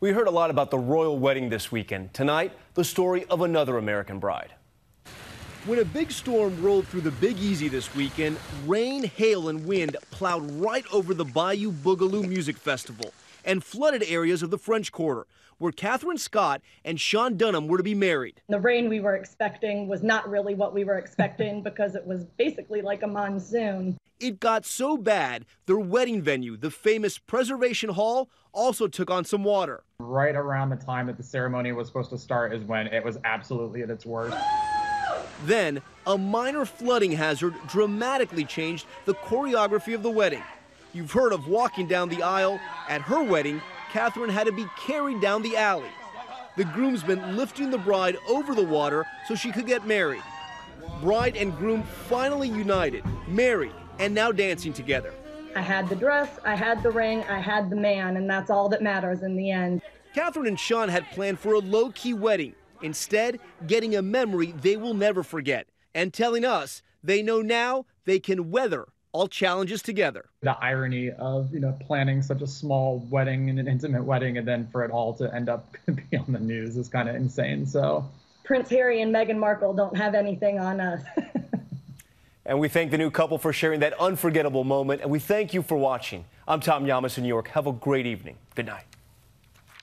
We heard a lot about the royal wedding this weekend. Tonight, the story of another American bride. When a big storm rolled through the Big Easy this weekend, rain, hail, and wind plowed right over the Bayou Boogaloo Music Festival and flooded areas of the French Quarter, where Katherine Scott and Sean Dunham were to be married. The rain we were expecting was not really what we were expecting because it was basically like a monsoon. It got so bad, their wedding venue, the famous Preservation Hall, also took on some water. Right around the time that the ceremony was supposed to start is when it was absolutely at its worst. Then, a minor flooding hazard dramatically changed the choreography of the wedding. You've heard of walking down the aisle. At her wedding, Katherine had to be carried down the alley. The groomsmen lifting the bride over the water so she could get married. Bride and groom finally united, married, and now dancing together. I had the dress, I had the ring, I had the man, and that's all that matters in the end. Katherine and Sean had planned for a low key wedding, instead, getting a memory they will never forget, and telling us they know now they can weather all challenges together. The irony of, you know, planning such a small wedding and an intimate wedding and then for it all to end up be on the news is kind of insane. So Prince Harry and Meghan Markle don't have anything on us. And we thank the new couple for sharing that unforgettable moment. And we thank you for watching. I'm Tom Llamas in New York. Have a great evening. Good night.